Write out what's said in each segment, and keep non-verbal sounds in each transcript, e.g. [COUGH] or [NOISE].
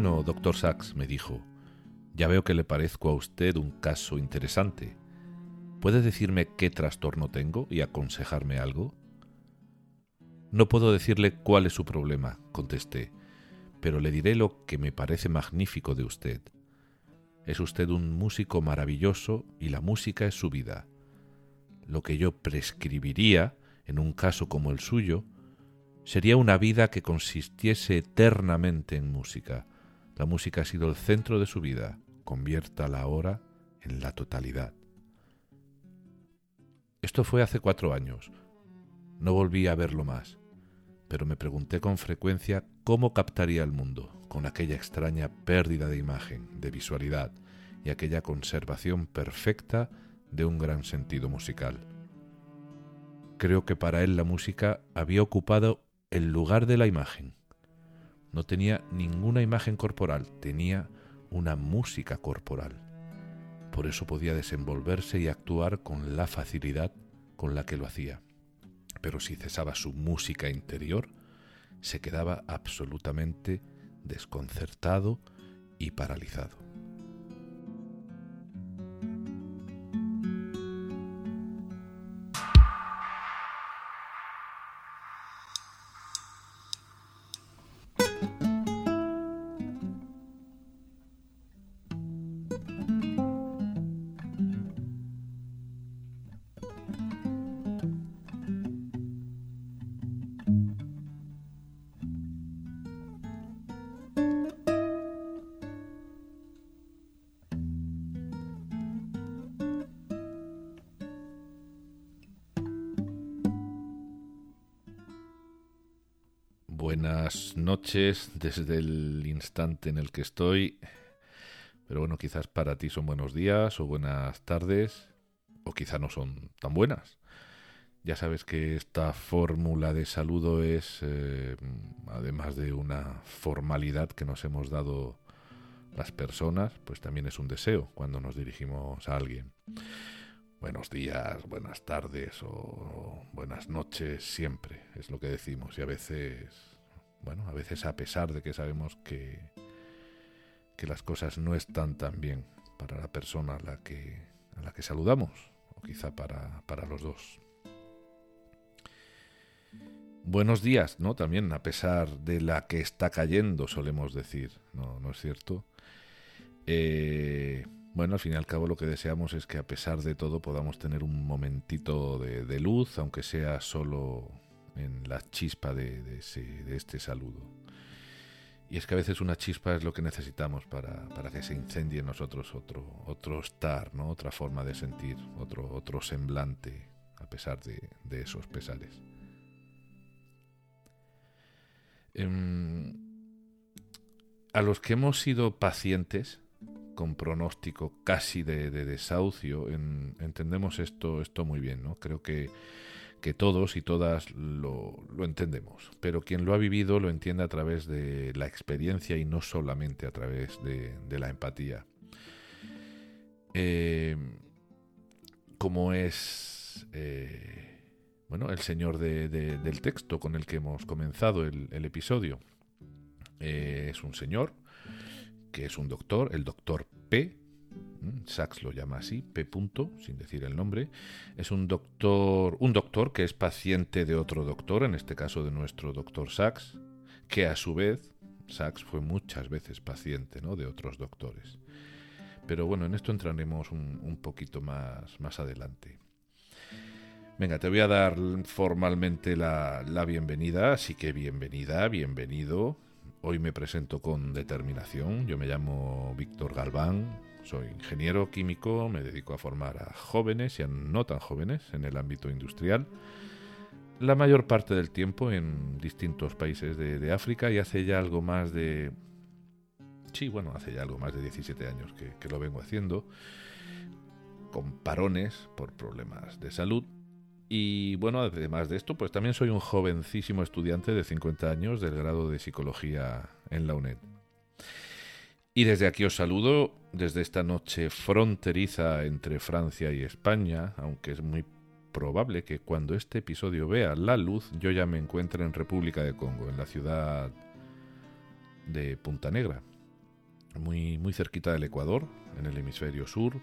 Bueno, doctor Sachs, me dijo, ya veo que le parezco a usted un caso interesante. ¿Puede decirme qué trastorno tengo y aconsejarme algo? No puedo decirle cuál es su problema, contesté, pero le diré lo que me parece magnífico de usted. Es usted un músico maravilloso y la música es su vida. Lo que yo prescribiría, en un caso como el suyo, sería una vida que consistiese eternamente en música. La música ha sido el centro de su vida. Conviértala ahora en la totalidad. Esto fue hace cuatro años. No volví a verlo más, pero me pregunté con frecuencia cómo captaría el mundo con aquella extraña pérdida de imagen, de visualidad y aquella conservación perfecta de un gran sentido musical. Creo que para él la música había ocupado el lugar de la imagen. No tenía ninguna imagen corporal, tenía una música corporal. Por eso podía desenvolverse y actuar con la facilidad con la que lo hacía. Pero si cesaba su música interior, se quedaba absolutamente desconcertado y paralizado. Buenas noches desde el instante en el que estoy. Pero bueno, quizás para ti son buenos días o buenas tardes, o quizá no son tan buenas. Ya sabes que esta fórmula de saludo es, eh, además de una formalidad que nos hemos dado las personas, pues también es un deseo cuando nos dirigimos a alguien. Buenos días, buenas tardes o buenas noches siempre, es lo que decimos y a veces bueno, a veces a pesar de que sabemos que, que las cosas no están tan bien para la persona a la que, a la que saludamos, o quizá para, para los dos. Buenos días, ¿no? También, a pesar de la que está cayendo, solemos decir, ¿no, ¿No es cierto? Eh, bueno, al fin y al cabo lo que deseamos es que a pesar de todo podamos tener un momentito de, de luz, aunque sea solo en la chispa de, este saludo. Y es que a veces una chispa es lo que necesitamos para, que se incendie en nosotros otro, otro estar, ¿no? otra forma de sentir, otro, otro semblante, a pesar de, esos pesares. Em, a los que hemos sido pacientes, con pronóstico casi de, desahucio, entendemos esto, esto muy bien. ¿no? Creo que que todos y todas lo, entendemos, pero quien lo ha vivido lo entiende a través de la experiencia y no solamente a través de, la empatía. Eh, como es eh, bueno, el señor del texto con el que hemos comenzado el, episodio. Eh, es un señor que es un doctor, el doctor P, Sachs lo llama así, P. sin decir el nombre, es un doctor, un doctor que es paciente de otro doctor, en este caso de nuestro doctor Sachs, que a su vez Sachs fue muchas veces paciente de otros doctores. Pero bueno, en esto entraremos un, poquito más, más adelante. Venga, te voy a dar formalmente la, la bienvenida, así que bienvenida, bienvenido. Hoy me presento con determinación. Yo me llamo Víctor Galván, soy ingeniero químico, me dedico a formar a jóvenes y a no tan jóvenes en el ámbito industrial, la mayor parte del tiempo en distintos países de, África y hace ya algo más de... Sí, bueno, hace ya algo más de 17 años que, que lo vengo haciendo, con parones por problemas de salud. Y bueno, además de esto, pues también soy un jovencísimo estudiante de 50 años del grado de psicología en la UNED. Y desde aquí os saludo, desde esta noche fronteriza entre Francia y España, aunque es muy probable que cuando este episodio vea la luz yo ya me encuentre en República de Congo, en la ciudad de Punta Negra, muy, muy cerquita del Ecuador, en el hemisferio sur.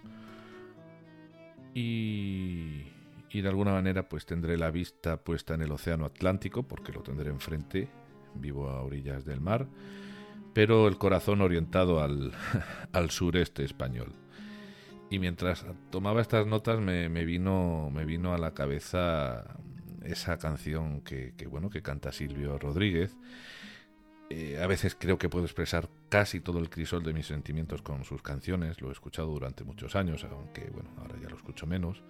Y, y de alguna manera pues tendré la vista puesta en el Océano Atlántico, porque lo tendré enfrente, vivo a orillas del mar, pero el corazón orientado [LAUGHS] al, sureste español. Y mientras tomaba estas notas me, vino, me vino a la cabeza esa canción que, que bueno que canta Silvio Rodríguez eh, a veces creo que puedo expresar casi todo el crisol de mis sentimientos con sus canciones. Lo he escuchado durante muchos años, aunque bueno, ahora ya lo escucho menos.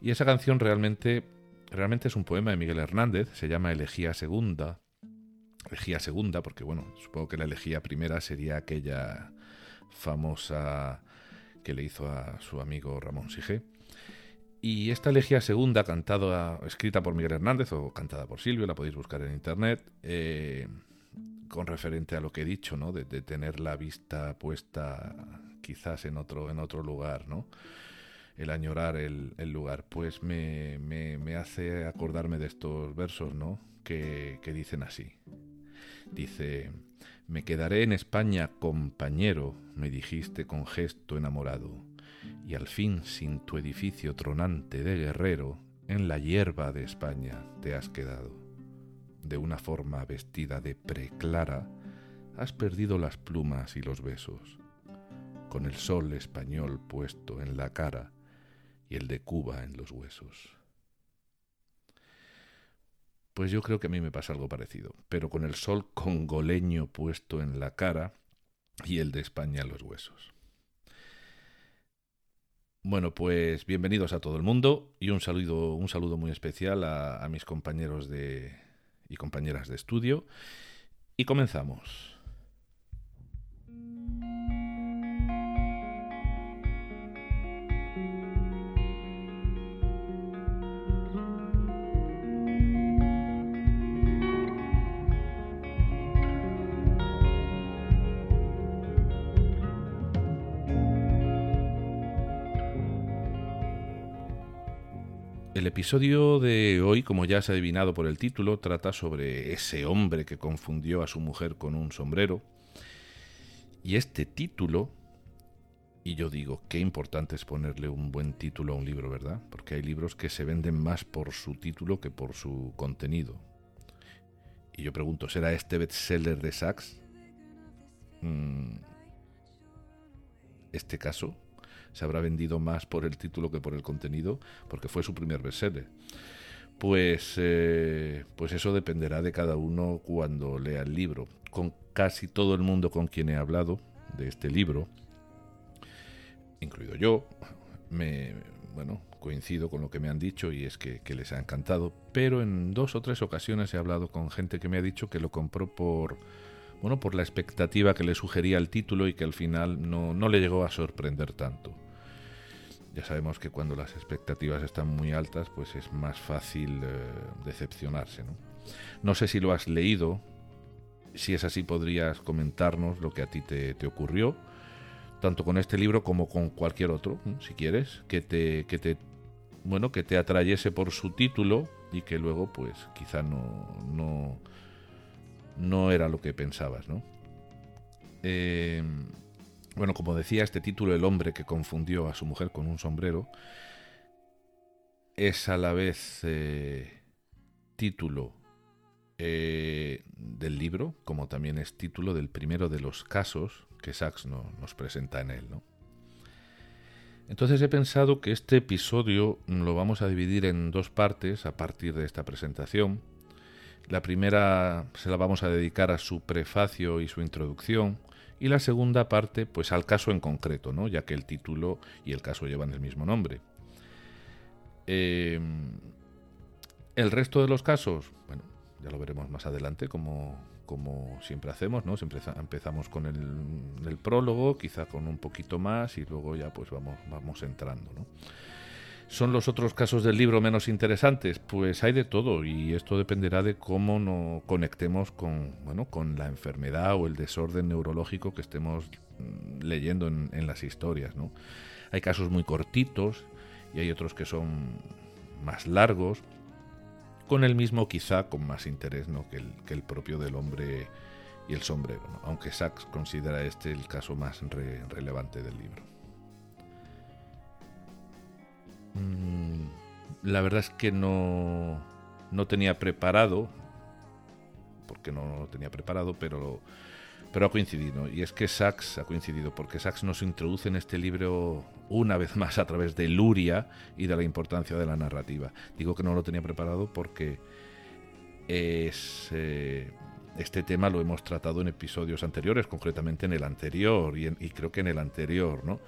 Y esa canción realmente, realmente es un poema de Miguel Hernández. Se llama Elegía Segunda. Elegía Segunda, porque bueno, supongo que la elegía primera sería aquella famosa que le hizo a su amigo Ramón Sige. Y esta elegía segunda, cantada, escrita por Miguel Hernández o cantada por Silvio, la podéis buscar en internet. Eh, con referente a lo que he dicho, ¿no? De, tener la vista puesta quizás en otro, en otro lugar, ¿no? El añorar el, lugar, pues me, me, hace acordarme de estos versos, ¿no? Que, que dicen así. Dice, me quedaré en España, compañero, me dijiste con gesto enamorado, y al fin sin tu edificio tronante de guerrero, en la hierba de España te has quedado. De una forma vestida de preclara, has perdido las plumas y los besos, con el sol español puesto en la cara y el de Cuba en los huesos. Pues yo creo que a mí me pasa algo parecido, pero con el sol congoleño puesto en la cara y el de España en los huesos. Bueno, pues bienvenidos a todo el mundo y un saludo, un saludo muy especial a, a mis compañeros de, y compañeras de estudio. Y comenzamos. El episodio de hoy, como ya se ha adivinado por el título, trata sobre ese hombre que confundió a su mujer con un sombrero. Y este título, y yo digo, qué importante es ponerle un buen título a un libro, ¿verdad? Porque hay libros que se venden más por su título que por su contenido. Y yo pregunto, ¿será este bestseller de Sachs? Mm, ¿Este caso? Se habrá vendido más por el título que por el contenido, porque fue su primer bestseller. Pues, eh, pues eso dependerá de cada uno cuando lea el libro. Con casi todo el mundo con quien he hablado de este libro, incluido yo, me, bueno, coincido con lo que me han dicho y es que, les ha encantado, pero en dos o tres ocasiones he hablado con gente que me ha dicho que lo compró por, bueno, por la expectativa que le sugería el título y que al final no, no le llegó a sorprender tanto. Ya sabemos que cuando las expectativas están muy altas, pues es más fácil eh, decepcionarse. ¿no? no sé si lo has leído. Si es así, podrías comentarnos lo que a ti te, ocurrió, tanto con este libro como con cualquier otro, si quieres, que te, que te, bueno, que te atrayese por su título y que luego, pues, quizá no, no, no era lo que pensabas, ¿no? Eh, bueno, como decía, este título, El hombre que confundió a su mujer con un sombrero, es a la vez eh, título eh, del libro, como también es título del primero de los casos que Sachs nos presenta en él. Entonces he pensado que este episodio lo vamos a dividir en dos partes a partir de esta presentación. La primera se la vamos a dedicar a su prefacio y su introducción, y la segunda parte pues al caso en concreto, ¿no? ya que el título y el caso llevan el mismo nombre. Em, el resto de los casos, bueno, ya lo veremos más adelante, como, como siempre hacemos, ¿no? Siempre empezamos con el, prólogo, quizá con un poquito más, y luego ya pues vamos, vamos entrando. ¿Son los otros casos del libro menos interesantes? Pues hay de todo y esto dependerá de cómo nos conectemos con, bueno, con la enfermedad o el desorden neurológico que estemos mm, leyendo en, las historias. ¿no? Hay casos muy cortitos y hay otros que son más largos, con el mismo quizá con más interés ¿no? que, el, que el propio del hombre y el sombrero, aunque Sachs considera este el caso más relevante del libro. La verdad es que no, no tenía preparado, porque no lo tenía preparado, pero, pero ha coincidido. Y es que Sachs ha coincidido, porque Sachs nos introduce en este libro una vez más a través de Luria y de la importancia de la narrativa. Digo que no lo tenía preparado porque. Eh, este tema lo hemos tratado en episodios anteriores, concretamente en el anterior y creo que en el anterior, ¿no?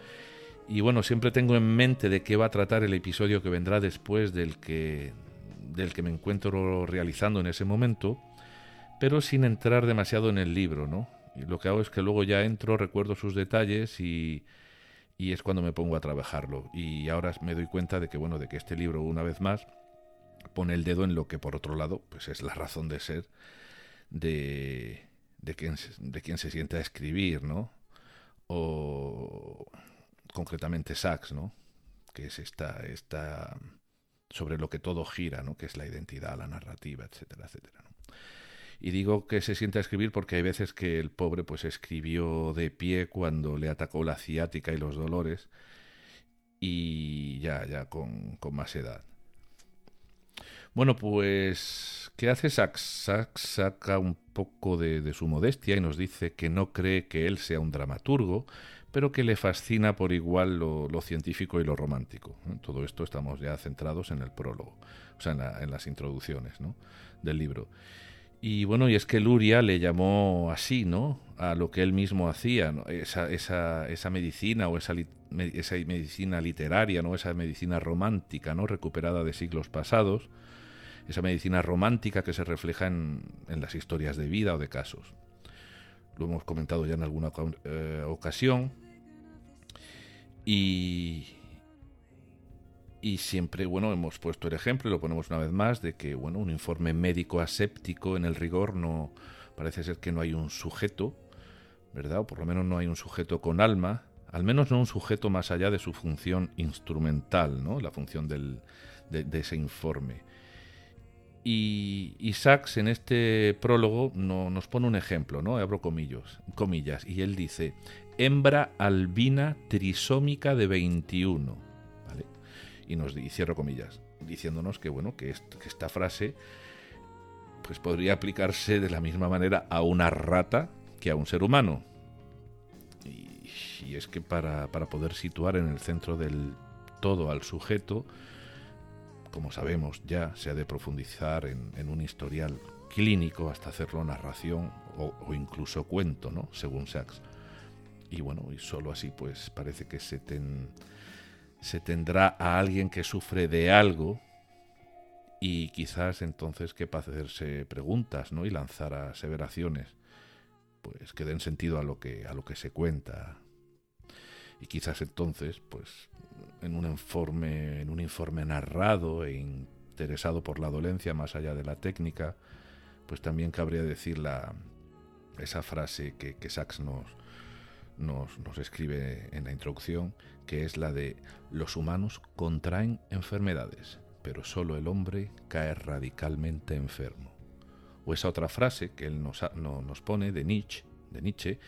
Y bueno, siempre tengo en mente de qué va a tratar el episodio que vendrá después del que, del que me encuentro realizando en ese momento, pero sin entrar demasiado en el libro, ¿no? Y lo que hago es que luego ya entro, recuerdo sus detalles y, y es cuando me pongo a trabajarlo. Y ahora me doy cuenta de que, bueno, de que este libro, una vez más, pone el dedo en lo que, por otro lado, pues es la razón de ser de, de, quien, de quien se siente a escribir, ¿no? O concretamente Sachs, ¿no? Que es esta, esta sobre lo que todo gira, ¿no? que es la identidad, la narrativa, etcétera, etcétera. Y digo que se siente a escribir porque hay veces que el pobre pues escribió de pie cuando le atacó la ciática y los dolores y ya, ya con, con más edad. Bueno, pues, ¿qué hace Sachs? Sachs saca un poco de, de, su modestia y nos dice que no cree que él sea un dramaturgo, pero que le fascina por igual lo, científico y lo romántico. Todo esto estamos ya centrados en el prólogo, o sea, en, las introducciones del libro. Y bueno, y es que Luria le llamó así, ¿no? A lo que él mismo hacía, esa, esa, esa, medicina o esa, esa, medicina literaria, ¿no? Esa medicina romántica, ¿no? Recuperada de siglos pasados, esa medicina romántica que se refleja en, en las historias de vida o de casos. Lo hemos comentado ya en alguna eh, ocasión. Y, y siempre, bueno, hemos puesto el ejemplo y lo ponemos una vez más de que, bueno, un informe médico aséptico en el rigor no parece ser que no hay un sujeto, ¿verdad? O por lo menos no hay un sujeto con alma, al menos no un sujeto más allá de su función instrumental, ¿no? La función del, de, ese informe. Y, y, Sachs en este prólogo no, nos pone un ejemplo, ¿no? Abro comillas, comillas, y él dice, hembra albina trisómica de 21. ¿vale? Y, nos, cierro comillas, diciéndonos que, bueno, que, esta frase pues podría aplicarse de la misma manera a una rata que a un ser humano. Y, y es que para, para, poder situar en el centro del todo al sujeto, como sabemos ya, se ha de profundizar en, en un historial clínico hasta hacerlo narración o, o incluso cuento, ¿no? Según Sachs y bueno, y solo así pues parece que se, se tendrá a alguien que sufre de algo y quizás entonces que hacerse preguntas ¿no? y lanzar aseveraciones pues que den sentido a lo que a lo que se cuenta y quizás entonces pues en un informe en un informe narrado e interesado por la dolencia más allá de la técnica pues también cabría decir la esa frase que, que Sachs nos, nos, escribe en la introducción, que es la de los humanos contraen enfermedades, pero solo el hombre cae radicalmente enfermo. O esa otra frase que él nos, pone de Nietzsche, de Nietzsche,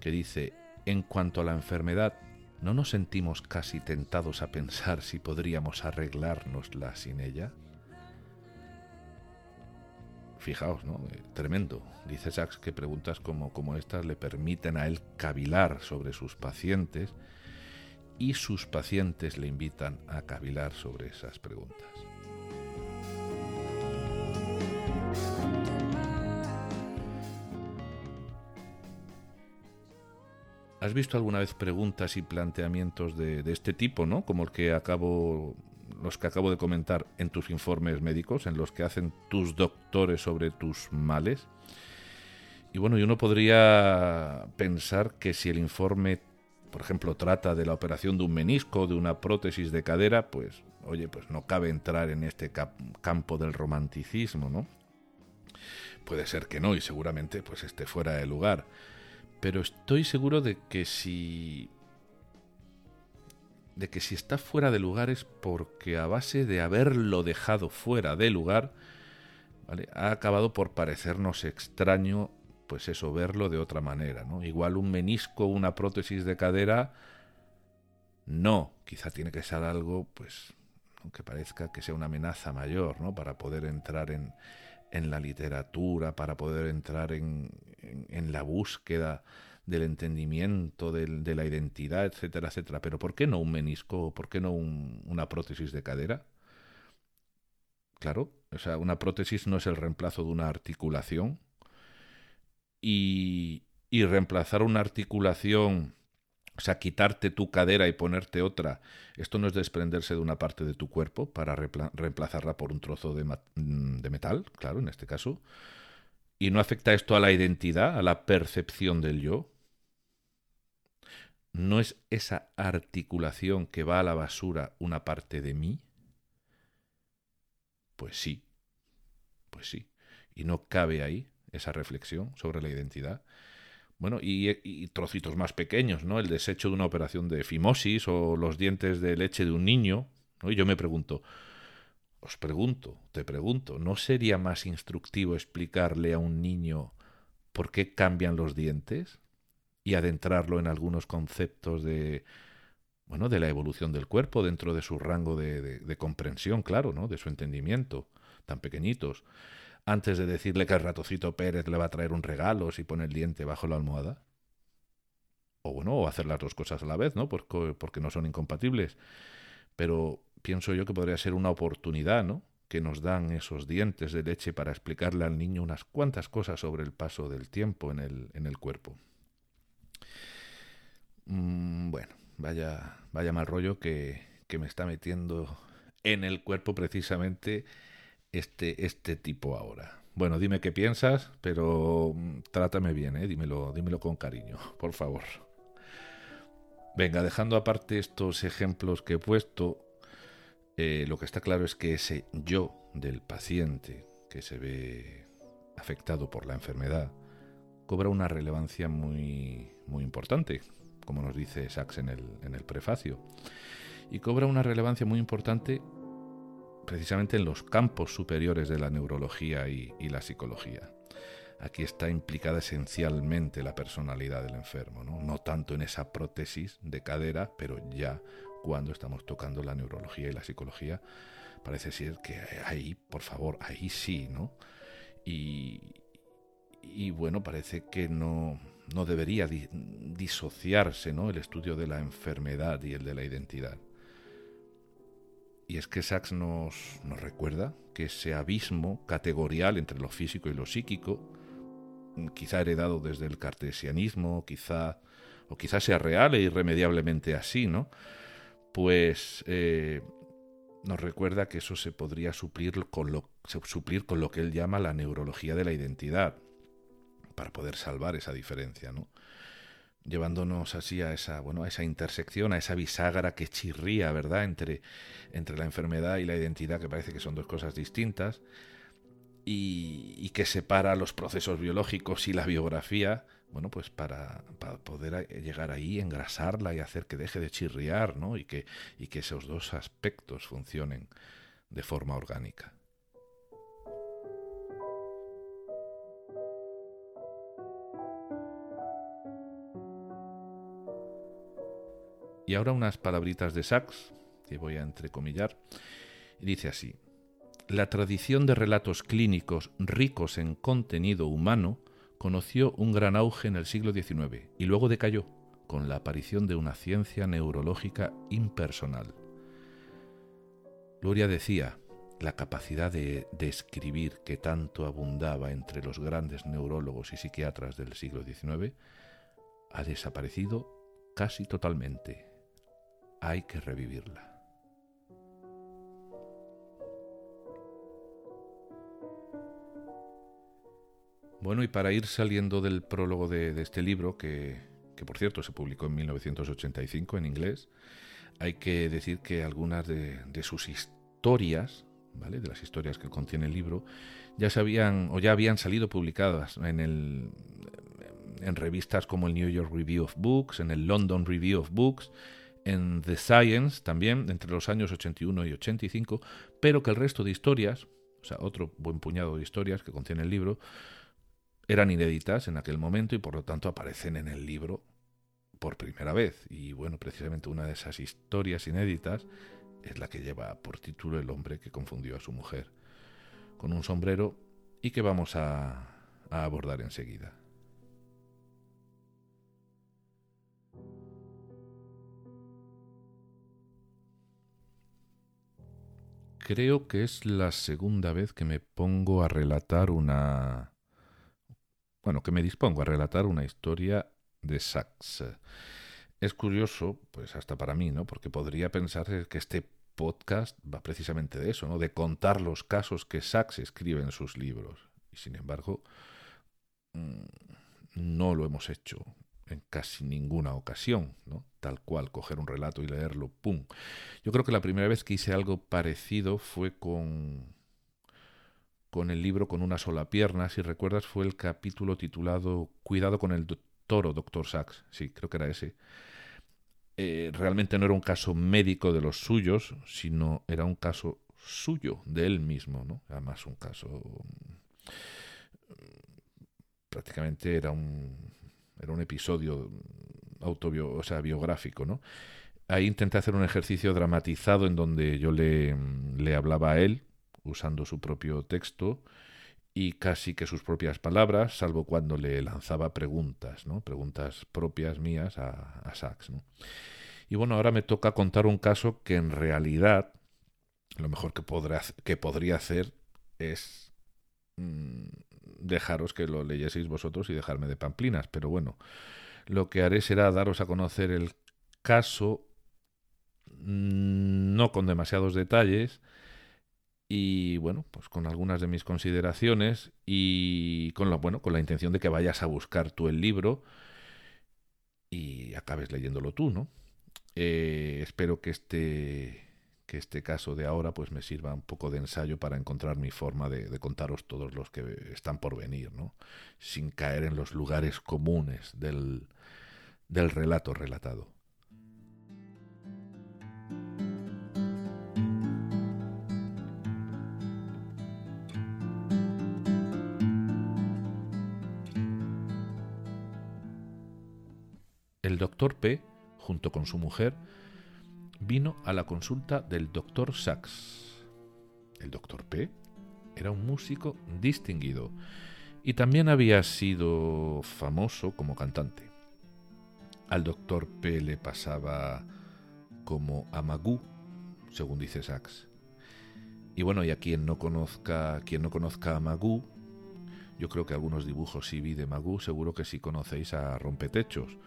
que dice, en cuanto a la enfermedad, ¿no nos sentimos casi tentados a pensar si podríamos arreglárnosla sin ella? Fijaos, ¿no? Eh, tremendo. Dice Sachs que preguntas como, como estas le permiten a él cavilar sobre sus pacientes y sus pacientes le invitan a cavilar sobre esas preguntas. ¿Has visto alguna vez preguntas y planteamientos de, de, este tipo, ¿no? Como el que acabo los que acabo de comentar en tus informes médicos, en los que hacen tus doctores sobre tus males. Y bueno, y uno podría pensar que si el informe, por ejemplo, trata de la operación de un menisco, de una prótesis de cadera, pues, oye, pues no cabe entrar en este campo del romanticismo, ¿no? Puede ser que no, y seguramente pues esté fuera de lugar. Pero estoy seguro de que si de que si está fuera de lugar es porque a base de haberlo dejado fuera de lugar, ha acabado por parecernos extraño pues eso, verlo de otra manera, ¿no? Igual un menisco, una prótesis de cadera, no, quizá tiene que ser algo, pues, aunque parezca que sea una amenaza mayor, ¿no? Para poder entrar en, en la literatura, para poder entrar en, en, la búsqueda del entendimiento, del, de la identidad, etcétera, etcétera. Pero ¿por qué no un menisco? ¿Por qué no una prótesis de cadera? Claro, o sea, una prótesis no es el reemplazo de una articulación. Y, y reemplazar una articulación, o sea, quitarte tu cadera y ponerte otra, esto no es desprenderse de una parte de tu cuerpo para reemplazarla por un trozo de, mm, de metal, claro, en este caso. ¿Y no afecta esto a la identidad, a la percepción del yo? ¿No es esa articulación que va a la basura una parte de mí? Pues sí, pues sí. Y no cabe ahí esa reflexión sobre la identidad. Bueno, y, trocitos más pequeños, ¿no? El desecho de una operación de fimosis o los dientes de leche de un niño. Y yo me pregunto, os pregunto, te pregunto, ¿no sería más instructivo explicarle a un niño por qué cambian los dientes y adentrarlo en algunos conceptos de bueno, de la evolución del cuerpo dentro de su rango de, comprensión, claro, ¿no? De su entendimiento, tan pequeñitos, antes de decirle que el ratocito Pérez le va a traer un regalo si pone el diente bajo la almohada. O bueno, o hacer las dos cosas a la vez, ¿no? Porque, porque no son incompatibles. Pero pienso yo que podría ser una oportunidad, ¿no? Que nos dan esos dientes de leche para explicarle al niño unas cuantas cosas sobre el paso del tiempo en el, en el cuerpo. Mm, bueno, Vaya, vaya mal rollo que, que me está metiendo en el cuerpo precisamente este, este tipo ahora. Bueno, dime qué piensas, pero mm, trátame bien, ¿eh? dímelo, dímelo con cariño, [LAUGHS] por favor. Venga, dejando aparte estos ejemplos que he puesto, eh, lo que está claro es que ese yo del paciente que se ve afectado por la enfermedad cobra una relevancia muy, muy importante, como nos dice Sachs en el, en el prefacio, y cobra una relevancia muy importante precisamente en los campos superiores de la neurología y, la psicología. Aquí está implicada esencialmente la personalidad del enfermo, ¿no? no tanto en esa prótesis de cadera, pero ya cuando estamos tocando la neurología y la psicología, parece ser que ahí, por favor, ahí sí, ¿no? Y, bueno, parece que no, no debería disociarse ¿no? el estudio de la enfermedad y el de la identidad. Y es que Sachs nos, nos recuerda que ese abismo categorial entre lo físico y lo psíquico, quizá heredado desde el cartesianismo, quizá, o quizá sea real e irremediablemente así, ¿no? Pues eh, nos recuerda que eso se podría suplir con, lo, suplir con lo que él llama la neurología de la identidad, para poder salvar esa diferencia, ¿no? llevándonos así a esa, bueno, a esa intersección, a esa bisagra que chirría, ¿verdad?, entre, entre la enfermedad y la identidad, que parece que son dos cosas distintas, y, que separa los procesos biológicos y la biografía, bueno, pues para, poder llegar ahí, engrasarla y hacer que deje de chirriar, ¿no? Y que, y que esos dos aspectos funcionen de forma orgánica. Y ahora unas palabritas de Sachs, que voy a entrecomillar, y dice así, la tradición de relatos clínicos ricos en contenido humano conoció un gran auge en el siglo XIX y luego decayó con la aparición de una ciencia neurológica impersonal. Luria decía, la capacidad de describir que tanto abundaba entre los grandes neurólogos y psiquiatras del siglo XIX ha desaparecido casi totalmente hay que revivirla. Bueno, y para ir saliendo del prólogo de, este libro, que, por cierto se publicó en 1985 en inglés, hay que decir que algunas de, sus historias, ¿vale? de las historias que contiene el libro, ya se habían o ya habían salido publicadas en el en revistas como el New York Review of Books, en el London Review of Books, en The Science también, entre los años 81 y 85, pero que el resto de historias, o sea, otro buen puñado de historias que contiene el libro, eran inéditas en aquel momento y por lo tanto aparecen en el libro por primera vez. Y bueno, precisamente una de esas historias inéditas es la que lleva por título El hombre que confundió a su mujer, con un sombrero y que vamos a, abordar enseguida. Creo que es la segunda vez que me pongo a relatar una... Bueno, que me dispongo a relatar una historia de Sachs. Es curioso, pues hasta para mí, ¿no? Porque podría pensar que este podcast va precisamente de eso, ¿no? De contar los casos que Sachs escribe en sus libros. Y sin embargo, mm, no lo hemos hecho en casi ninguna ocasión, ¿no? Tal cual, coger un relato y leerlo, ¡pum! Yo creo que la primera vez que hice algo parecido fue con con el libro con una sola pierna, si recuerdas, fue el capítulo titulado Cuidado con el toro, doctor Sachs. Sí, creo que era ese. Eh, realmente no era un caso médico de los suyos, sino era un caso suyo, de él mismo, ¿no? Además, un caso. Mm, prácticamente era un, era un episodio autobio, o sea, biográfico, ¿no? Ahí intenté hacer un ejercicio dramatizado en donde yo le, le hablaba a él, usando su propio texto y casi que sus propias palabras, salvo cuando le lanzaba preguntas, ¿no? Preguntas propias mías a, a Sachs. Y bueno, ahora me toca contar un caso que en realidad lo mejor que, que podría hacer es mm, dejaros que lo leyeseis vosotros y dejarme de pamplinas. Pero bueno, lo que haré será daros a conocer el caso, mm, no con demasiados detalles, y bueno, pues con algunas de mis consideraciones y con la, bueno, con la intención de que vayas a buscar tú el libro y acabes leyéndolo tú, ¿no? Eh, espero que este que este caso de ahora pues me sirva un poco de ensayo para encontrar mi forma de, contaros todos los que están por venir, ¿no? Sin caer en los lugares comunes del, del relato relatado. El doctor P, junto con su mujer, vino a la consulta del doctor Sachs. El doctor P era un músico distinguido y también había sido famoso como cantante. Al doctor P le pasaba como a según dice Sachs. Y bueno, y a quien no conozca, quien no conozca a Magoo, yo creo que algunos dibujos sí vi de Magoo, seguro que sí conocéis a Rompetechos,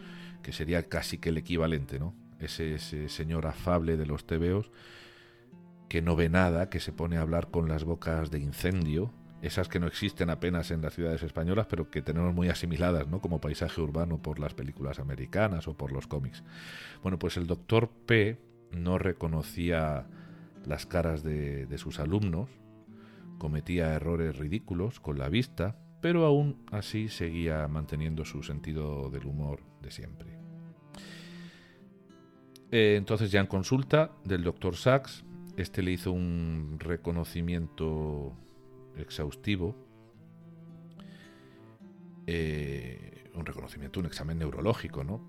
que sería casi que el equivalente, ¿no? ese, señor afable de los tebeos que no ve nada, que se pone a hablar con las bocas de incendio, esas que no existen apenas en las ciudades españolas, pero que tenemos muy asimiladas, ¿no? Como paisaje urbano por las películas americanas o por los cómics. Bueno, pues el doctor P no reconocía las caras de, de sus alumnos, cometía errores ridículos con la vista, pero aún así seguía manteniendo su sentido del humor de siempre. Eh, entonces ya en consulta del doctor Sachs, este le hizo un reconocimiento exhaustivo, eh, un reconocimiento, un examen neurológico, ¿no?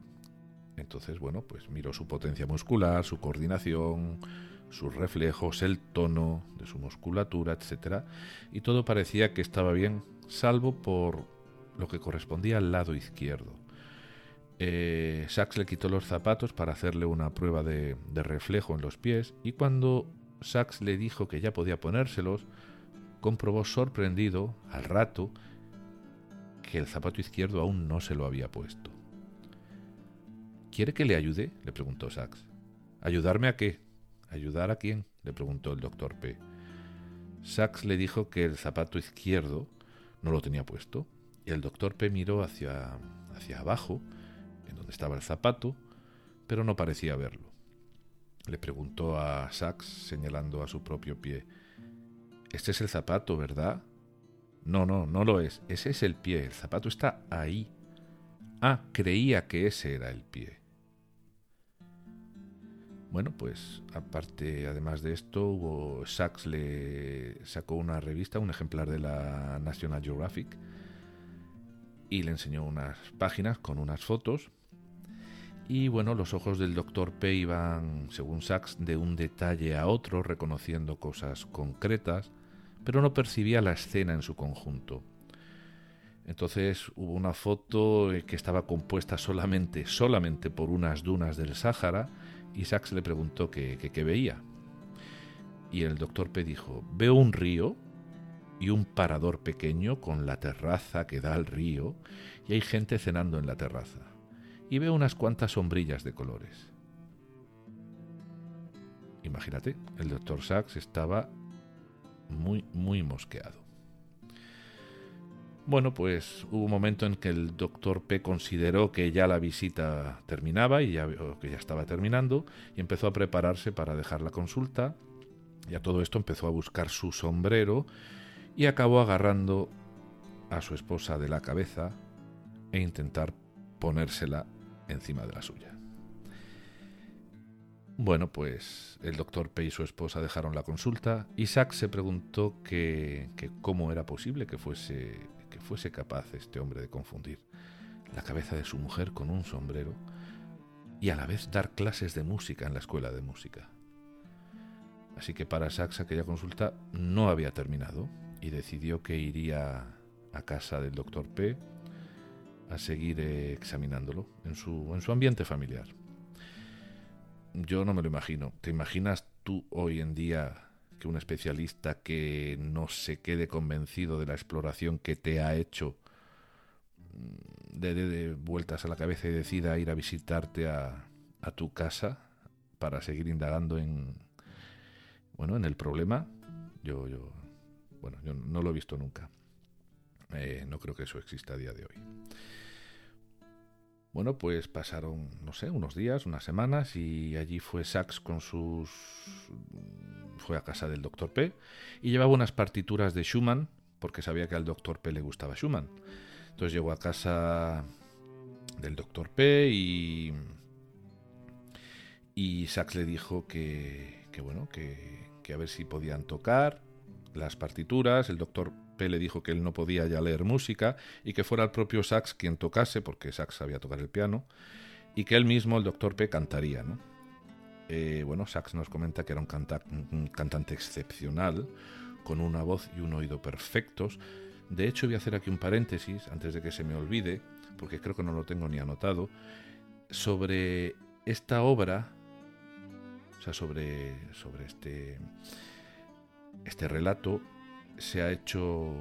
Entonces, bueno, pues miró su potencia muscular, su coordinación, sus reflejos, el tono de su musculatura, etc. Y todo parecía que estaba bien, salvo por lo que correspondía al lado izquierdo. Eh, Sachs le quitó los zapatos para hacerle una prueba de, reflejo en los pies y cuando Sachs le dijo que ya podía ponérselos, comprobó sorprendido al rato que el zapato izquierdo aún no se lo había puesto. ¿Quiere que le ayude? le preguntó Sachs. ¿Ayudarme a qué? ¿Ayudar a quién? le preguntó el doctor P. Sachs le dijo que el zapato izquierdo no lo tenía puesto y el doctor P miró hacia, hacia abajo estaba el zapato, pero no parecía verlo. Le preguntó a Sachs, señalando a su propio pie. Este es el zapato, ¿verdad? No, no, no lo es. Ese es el pie. El zapato está ahí. Ah, creía que ese era el pie. Bueno, pues aparte, además de esto, hubo, Sachs le sacó una revista, un ejemplar de la National Geographic, y le enseñó unas páginas con unas fotos. Y bueno, los ojos del doctor P iban, según Sachs, de un detalle a otro, reconociendo cosas concretas, pero no percibía la escena en su conjunto. Entonces hubo una foto eh, que estaba compuesta solamente, solamente por unas dunas del Sáhara y le preguntó qué, qué veía. Y el doctor P dijo, veo un río y un parador pequeño con la terraza que da al río y hay gente cenando en la terraza. Y veo unas cuantas sombrillas de colores. Imagínate, el doctor Sachs estaba muy, muy mosqueado. Bueno, pues hubo un momento en que el doctor P consideró que ya la visita terminaba y ya, que ya estaba terminando y empezó a prepararse para dejar la consulta. Y a todo esto empezó a buscar su sombrero y acabó agarrando a su esposa de la cabeza e intentar ponérsela encima de la suya. Bueno, pues el doctor P y su esposa dejaron la consulta. Isaac se preguntó que, cómo era posible que fuese fuese capaz este hombre de confundir la cabeza de su mujer con un sombrero y a la vez dar clases de música en la escuela de música. Así que para Sachs aquella consulta no había terminado y decidió que iría a casa del doctor P a seguir examinándolo en su, en su ambiente familiar. Yo no me lo imagino. ¿Te imaginas tú hoy en día un especialista que no se quede convencido de la exploración que te ha hecho mm, de, vueltas a la cabeza y decida ir a visitarte a, a, tu casa para seguir indagando en bueno en el problema yo yo bueno yo no lo he visto nunca. Eh, no creo que eso exista a día de hoy. Bueno, pues pasaron, no sé, unos días, unas semanas y allí fue Sachs con sus... fue a casa del doctor P y llevaba unas partituras de Schumann porque sabía que al doctor P le gustaba Schumann. Entonces llegó a casa del doctor P y... Y Sachs le dijo que, bueno, que, que a ver si podían tocar las partituras. El doctor P le dijo que él no podía ya leer música y que fuera el propio Sax quien tocase, porque Sax sabía tocar el piano, y que él mismo, el doctor P, cantaría. ¿no? Eh, bueno, Sax nos comenta que era un, un, cantante excepcional, con una voz y un oído perfectos. De hecho, voy a hacer aquí un paréntesis, antes de que se me olvide, porque creo que no lo tengo ni anotado, sobre esta obra, o sea, sobre, sobre este, este relato se ha hecho,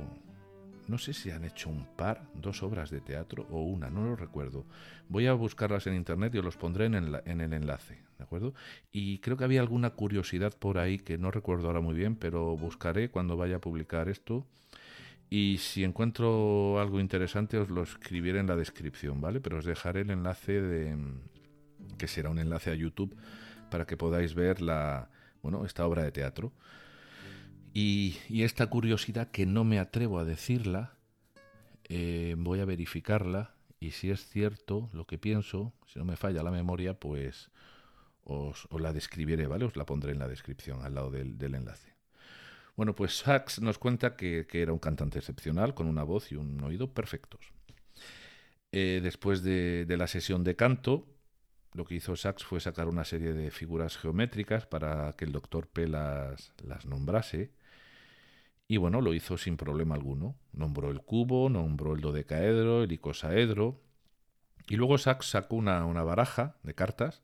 no sé si han hecho un par, dos obras de teatro o una, no lo recuerdo. Voy a buscarlas en internet y os los pondré en el, en el enlace, ¿de acuerdo? Y creo que había alguna curiosidad por ahí que no recuerdo ahora muy bien, pero buscaré cuando vaya a publicar esto. Y si encuentro algo interesante os lo escribiré en la descripción, ¿vale? Pero os dejaré el enlace de que será un enlace a YouTube para que podáis ver la bueno, esta obra de teatro. Y, esta curiosidad que no me atrevo a decirla, eh, voy a verificarla y si es cierto lo que pienso, si no me falla la memoria, pues os, la describiré, ¿vale? Os la pondré en la descripción al lado del, enlace. Bueno, pues Sachs nos cuenta que, era un cantante excepcional, con una voz y un oído perfectos. Eh, después de, la sesión de canto, lo que hizo Sachs fue sacar una serie de figuras geométricas para que el doctor P las, las nombrase y bueno, lo hizo sin problema alguno. Nombró el cubo, nombró el dodecaedro, el icosaedro. Y luego Sachs sacó una, una baraja de cartas.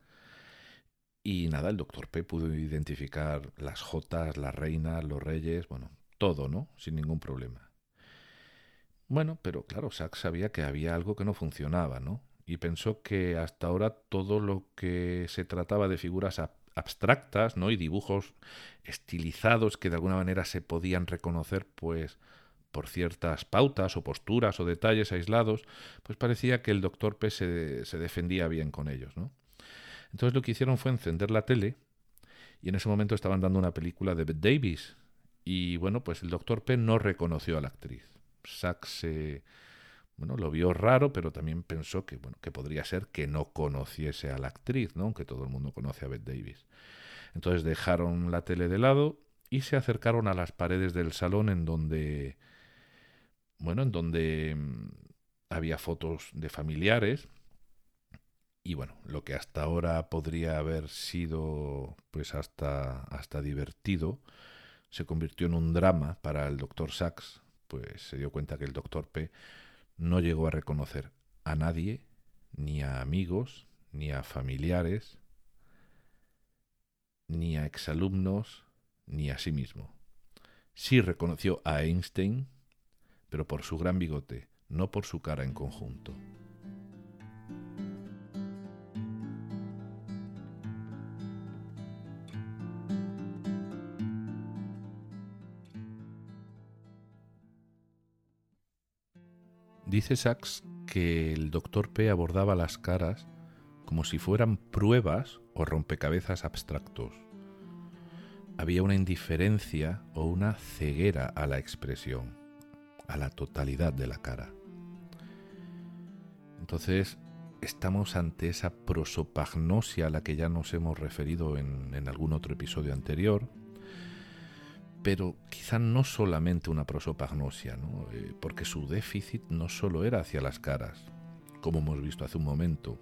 Y nada, el doctor P pudo identificar las jotas, las reinas, los reyes, bueno, todo, ¿no? Sin ningún problema. Bueno, pero claro, Sachs sabía que había algo que no funcionaba, ¿no? Y pensó que hasta ahora todo lo que se trataba de figuras ¿no? Y dibujos estilizados que de alguna manera se podían reconocer, pues, por ciertas pautas o posturas o detalles aislados, pues parecía que el doctor P se, se defendía bien con ellos, ¿no? Entonces lo que hicieron fue encender la tele y en ese momento estaban dando una película de Bette Davis y bueno, pues el doctor P no reconoció a la actriz. Sachs se bueno, lo vio raro, pero también pensó que, bueno, que podría ser que no conociese a la actriz, ¿no? aunque todo el mundo conoce a Bette Davis. Entonces dejaron la tele de lado y se acercaron a las paredes del salón en donde, bueno, en donde mm, había fotos de familiares y bueno, lo que hasta ahora podría haber sido pues hasta, hasta divertido, se convirtió en un drama para el doctor Sachs, pues se dio cuenta que el doctor P no llegó a reconocer a nadie, ni a amigos, ni a familiares, ni a exalumnos, ni a sí mismo. Sí reconoció a Einstein, pero por su gran bigote, no por su cara en conjunto. Dice Sachs que el doctor P abordaba las caras como si fueran pruebas o rompecabezas abstractos. Había una indiferencia o una ceguera a la expresión, a la totalidad de la cara. Entonces, estamos ante esa prosopagnosia a la que ya nos hemos referido en, en algún otro episodio anterior, pero quizá no solamente una prosopagnosia, ¿no? Eh, porque su déficit no solo era hacia las caras, como hemos visto hace un momento,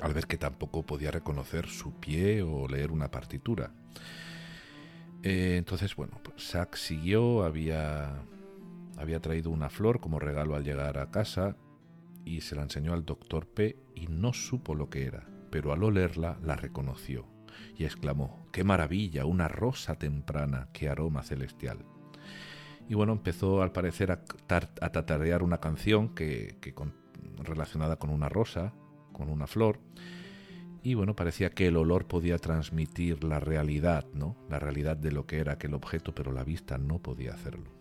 al ver que tampoco podía reconocer su pie o leer una partitura. Eh, entonces, bueno, pues siguió, había, había traído una flor como regalo al llegar a casa y se la enseñó al doctor P y no supo lo que era, pero al olerla la reconoció y exclamó, ¡qué maravilla! Una rosa temprana, qué aroma celestial. Y bueno, empezó al parecer a, a tatarear una canción que, relacionada con una rosa, con una flor, y bueno, parecía que el olor podía transmitir la realidad, ¿no? La realidad de lo que era aquel objeto, pero la vista no podía hacerlo.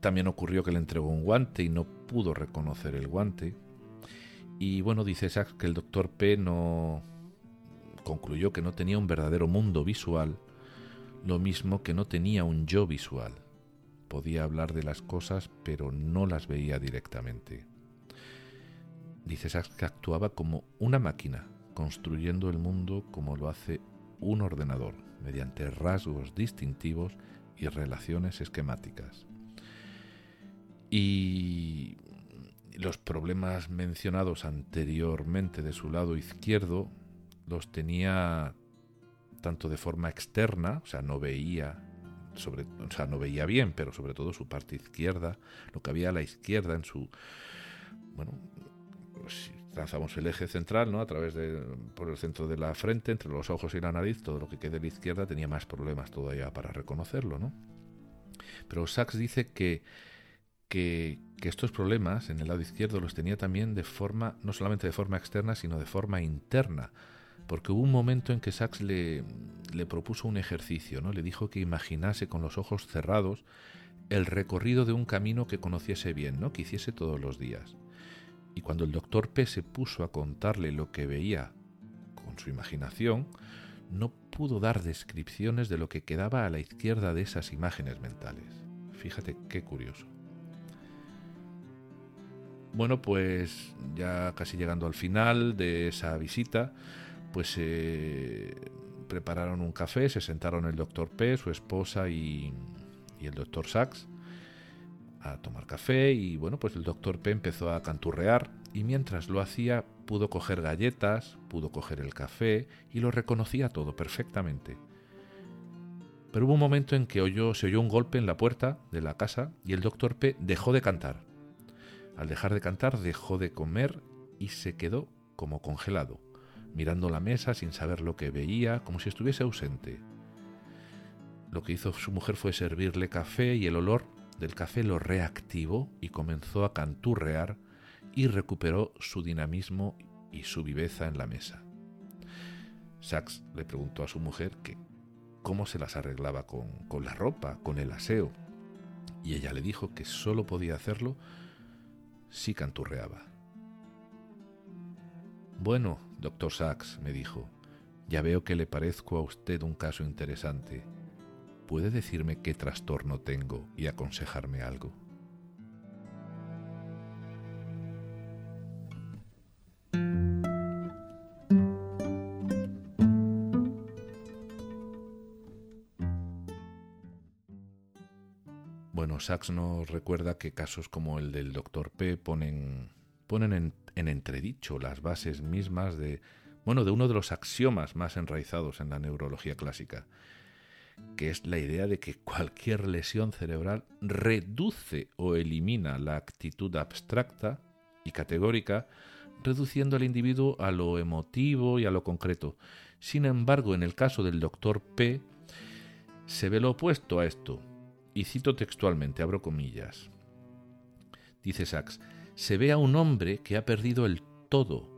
También ocurrió que le entregó un guante y no pudo reconocer el guante, y bueno, dice Sachs que el doctor P no concluyó que no tenía un verdadero mundo visual, lo mismo que no tenía un yo visual. Podía hablar de las cosas, pero no las veía directamente. Dice Sachs que actuaba como una máquina, construyendo el mundo como lo hace un ordenador, mediante rasgos distintivos y relaciones esquemáticas. Y los problemas mencionados anteriormente de su lado izquierdo los tenía tanto de forma externa, o sea, no veía sobre, o sea, no veía bien, pero sobre todo su parte izquierda, lo que había a la izquierda en su bueno, si trazamos el eje central, ¿no? A través de por el centro de la frente, entre los ojos y la nariz, todo lo que quede a la izquierda tenía más problemas todavía para reconocerlo, ¿no? Pero Sachs dice que que, estos problemas en el lado izquierdo los tenía también de forma, no solamente de forma externa, sino de forma interna. Porque hubo un momento en que Sachs le, le propuso un ejercicio, ¿no? Le dijo que imaginase con los ojos cerrados el recorrido de un camino que conociese bien, ¿no? Que hiciese todos los días. Y cuando el doctor P se puso a contarle lo que veía con su imaginación, no pudo dar descripciones de lo que quedaba a la izquierda de esas imágenes mentales. Fíjate qué curioso. Bueno, pues ya casi llegando al final de esa visita, pues se prepararon un café, se sentaron el doctor P, su esposa y, el doctor Sachs a tomar café y bueno, pues el doctor P empezó a canturrear y mientras lo hacía pudo coger galletas, pudo coger el café y lo reconocía todo perfectamente. Pero hubo un momento en que oyó, se oyó un golpe en la puerta de la casa y el doctor P dejó de cantar. Al dejar de cantar dejó de comer y se quedó como congelado, mirando la mesa sin saber lo que veía, como si estuviese ausente. Lo que hizo su mujer fue servirle café y el olor del café lo reactivó y comenzó a canturrear y recuperó su dinamismo y su viveza en la mesa. Sachs le preguntó a su mujer que cómo se las arreglaba con, la ropa, con el aseo, y ella le dijo que solo podía hacerlo sí canturreaba. Bueno, doctor Sachs, me dijo, ya veo que le parezco a usted un caso interesante. ¿Puede decirme qué trastorno tengo y aconsejarme algo? Sachs nos recuerda que casos como el del Dr. P ponen, ponen en, en entredicho las bases mismas de, bueno, de uno de los axiomas más enraizados en la neurología clásica, que es la idea de que cualquier lesión cerebral reduce o elimina la actitud abstracta y categórica, reduciendo al individuo a lo emotivo y a lo concreto. Sin embargo, en el caso del doctor P, se ve lo opuesto a esto. Y cito textualmente, abro comillas. Dice Sachs, se ve a un hombre que ha perdido el todo,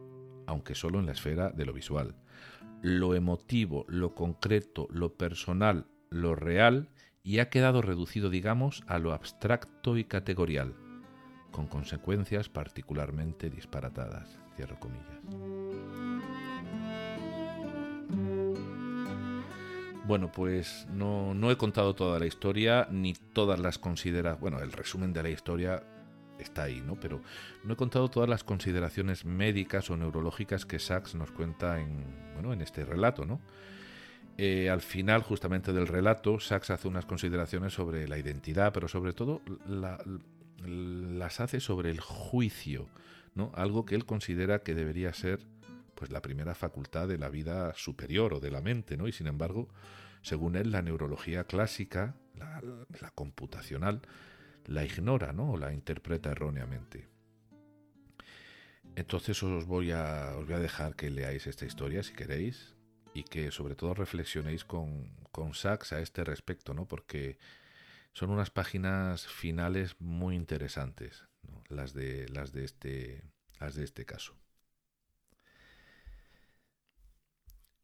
aunque solo en la esfera de lo visual. Lo emotivo, lo concreto, lo personal, lo real, y ha quedado reducido, digamos, a lo abstracto y categorial con consecuencias particularmente disparatadas. Cierro comillas. Bueno, pues no, no he contado toda la historia, ni todas las consideraciones. Bueno, el resumen de la historia está ahí, ¿no? Pero no he contado todas las consideraciones médicas o neurológicas que Sachs nos cuenta en, bueno, en este relato, ¿no? Eh, al final, justamente del relato, Sachs hace unas consideraciones sobre la identidad, pero sobre todo la, las hace sobre el juicio, ¿no? Algo que él considera que debería ser pues la primera facultad de la vida superior o de la mente, ¿no? Y sin embargo, según él, la neurología clásica, la, computacional, la ignora, ¿no? O la interpreta erróneamente. Entonces os voy a, os voy a dejar que leáis esta historia si queréis y que sobre todo reflexionéis con, con Sachs a este respecto, ¿no? Porque son unas páginas finales muy interesantes, las, de, las, de este, las de este caso.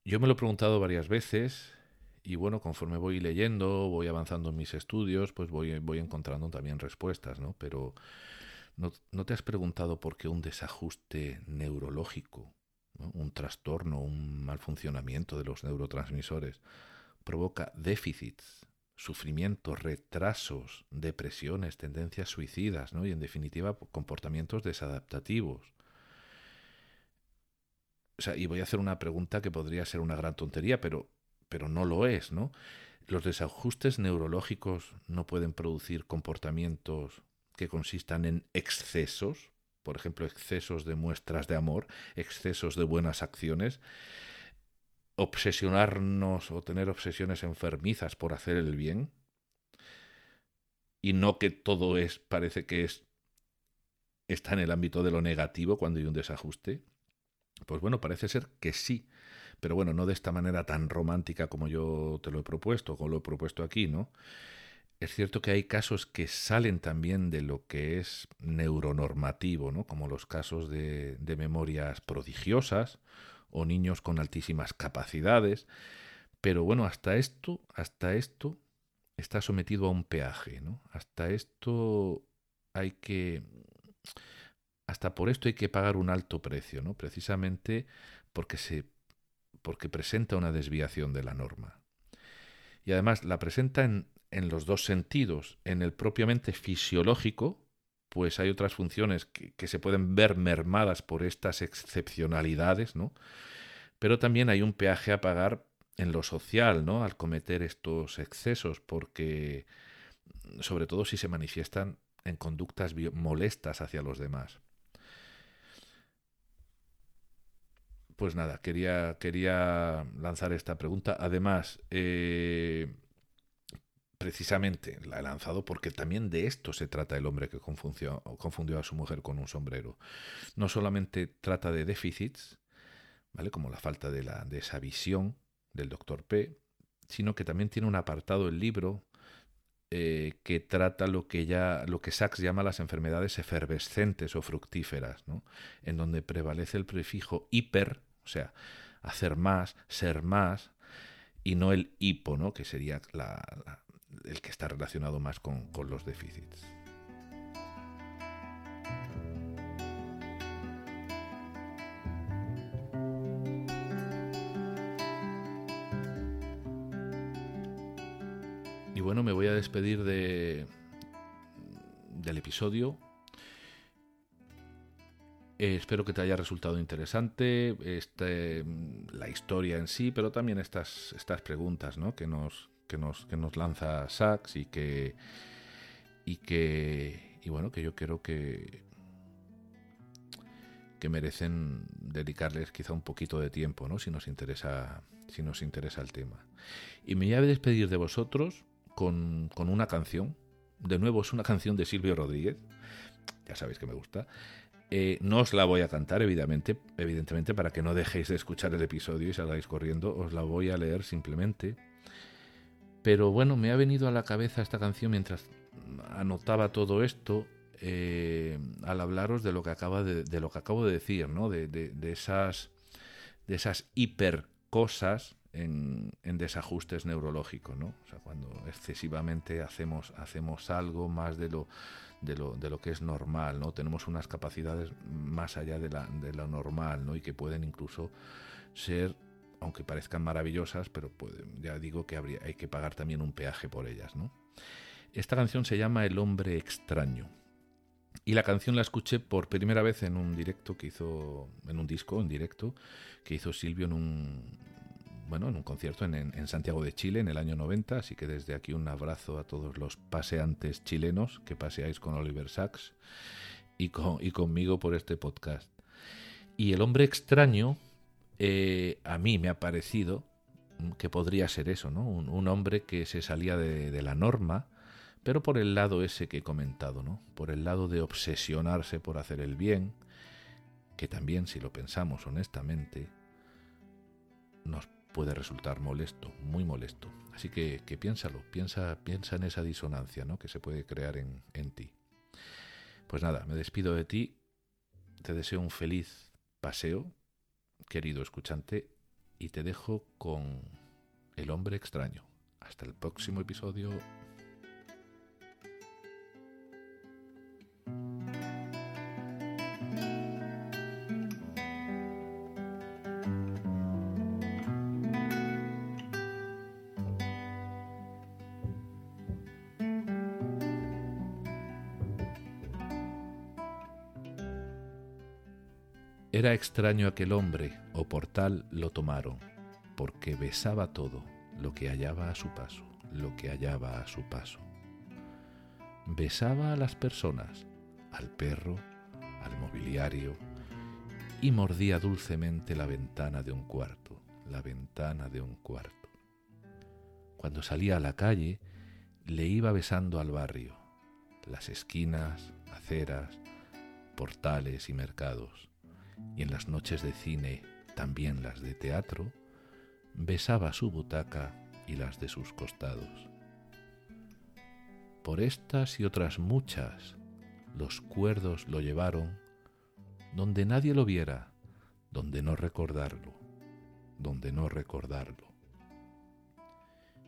Yo me lo he preguntado varias veces y bueno, conforme voy leyendo, voy avanzando en mis estudios, pues voy, voy encontrando también respuestas, ¿no? Pero ¿no, te has preguntado por qué un desajuste neurológico, un trastorno, un mal funcionamiento de los neurotransmisores provoca déficits sufrimiento, retrasos, depresiones, tendencias suicidas, ¿no? Y en definitiva, comportamientos desadaptativos. Y voy a hacer una pregunta que podría ser una gran tontería, pero, pero no lo es, ¿no? Los desajustes neurológicos no pueden producir comportamientos que consistan en excesos, por ejemplo, excesos de muestras de amor, excesos de buenas acciones, obsesionarnos o tener obsesiones enfermizas por hacer el bien. Y no que todo es parece que es está en el ámbito de lo negativo cuando hay un desajuste pues bueno parece ser que sí pero bueno no de esta manera tan romántica como yo te lo he propuesto como lo he propuesto aquí no es cierto que hay casos que salen también de lo que es neuronormativo, ¿no? como los casos de, de memorias prodigiosas o niños con altísimas capacidades. Pero bueno, hasta esto, hasta esto está sometido a un peaje, ¿no? Hasta esto hay que hasta por esto hay que pagar un alto precio, ¿no? Precisamente porque se porque presenta una desviación de la norma. Y además la presenta en, en los dos sentidos, en el propiamente fisiológico, pues hay otras funciones que, se pueden ver mermadas por estas excepcionalidades, ¿no? Pero también hay un peaje a pagar en lo social, ¿no? Al cometer estos excesos, porque sobre todo si se manifiestan en conductas molestas hacia los demás. Pues nada, quería, quería lanzar esta pregunta. Además, eh, precisamente la he lanzado porque también de esto se trata el hombre que confundió, confundió a su mujer con un sombrero. No solamente trata de déficits, ¿vale? como la falta de, la, de esa visión del doctor P, sino que también tiene un apartado el libro eh, que trata lo que ya lo que Sachs llama las enfermedades efervescentes o fructíferas, ¿no? en donde prevalece el prefijo hiper, o sea, hacer más, ser más, y no el hipo, ¿no? que sería el que está relacionado más con, los déficits. Y bueno, me voy a despedir de, del episodio. Eh, espero que te haya resultado interesante este, la historia en sí, pero también estas, estas preguntas ¿no? que, nos, que nos, que nos lanza Sachs y que, y que, y bueno, que yo creo que, que merecen dedicarles quizá un poquito de tiempo, ¿no? Si nos interesa, si nos interesa el tema. Y me voy a despedir de vosotros con, con una canción. De nuevo, es una canción de Silvio Rodríguez. Ya sabéis que me gusta. Eh, no os la voy a cantar, evidentemente, para que no dejéis de escuchar el episodio y salgáis corriendo. Os la voy a leer simplemente. Pero bueno, me ha venido a la cabeza esta canción mientras anotaba todo esto eh, al hablaros de lo que acaba de, lo que acabo de decir, ¿no? De, de, esas de esas hiper cosas en, en, desajustes neurológicos, ¿no? O sea, cuando excesivamente hacemos hacemos algo más de lo de lo, de lo que es normal, ¿no? Tenemos unas capacidades más allá de, la, de lo normal, ¿no? Y que pueden incluso ser, aunque parezcan maravillosas, pero ya digo que habría, hay que pagar también un peaje por ellas, ¿no? Esta canción se llama El hombre extraño. Y la canción la escuché por primera vez en un directo que hizo, en un disco en directo, que hizo Silvio en un, bueno, en un concierto en, Santiago de Chile en el año 90, así que desde aquí un abrazo a todos los paseantes chilenos que paseáis con Oliver Sacks y, con, y conmigo por este podcast. Y el hombre extraño, eh, a mí me ha parecido que podría ser eso, ¿no? Un, hombre que se salía de, de, la norma, pero por el lado ese que he comentado, ¿no? Por el lado de obsesionarse por hacer el bien, que también, si lo pensamos honestamente, nos puede resultar molesto, muy molesto. Así que, piénsalo, piensa, piensa en esa disonancia ¿no? que se puede crear en, en ti. Pues nada, me despido de ti, te deseo un feliz paseo, querido escuchante, y te dejo con El hombre extraño. Hasta el próximo episodio. Era extraño aquel hombre, o por tal lo tomaron, porque besaba todo lo que hallaba a su paso, lo que hallaba a su paso. Besaba a las personas, al perro, al mobiliario, y mordía dulcemente la ventana de un cuarto, la ventana de un cuarto. Cuando salía a la calle, le iba besando al barrio, las esquinas, aceras, portales y mercados y en las noches de cine, también las de teatro, besaba su butaca y las de sus costados. Por estas y otras muchas, los cuerdos lo llevaron donde nadie lo viera, donde no recordarlo, donde no recordarlo.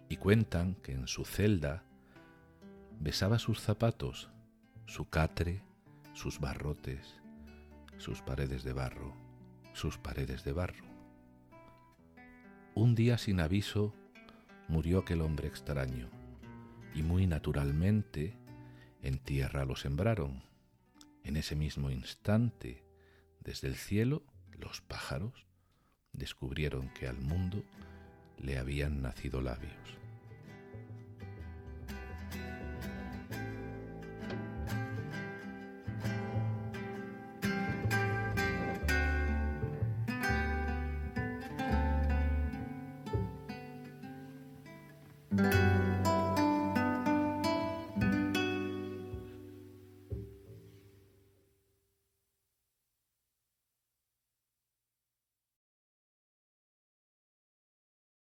Y cuentan que en su celda besaba sus zapatos, su catre, sus barrotes, sus paredes de barro, sus paredes de barro. Un día sin aviso murió aquel hombre extraño, y muy naturalmente en tierra lo sembraron. En ese mismo instante, desde el cielo, los pájaros descubrieron que al mundo le habían nacido labios.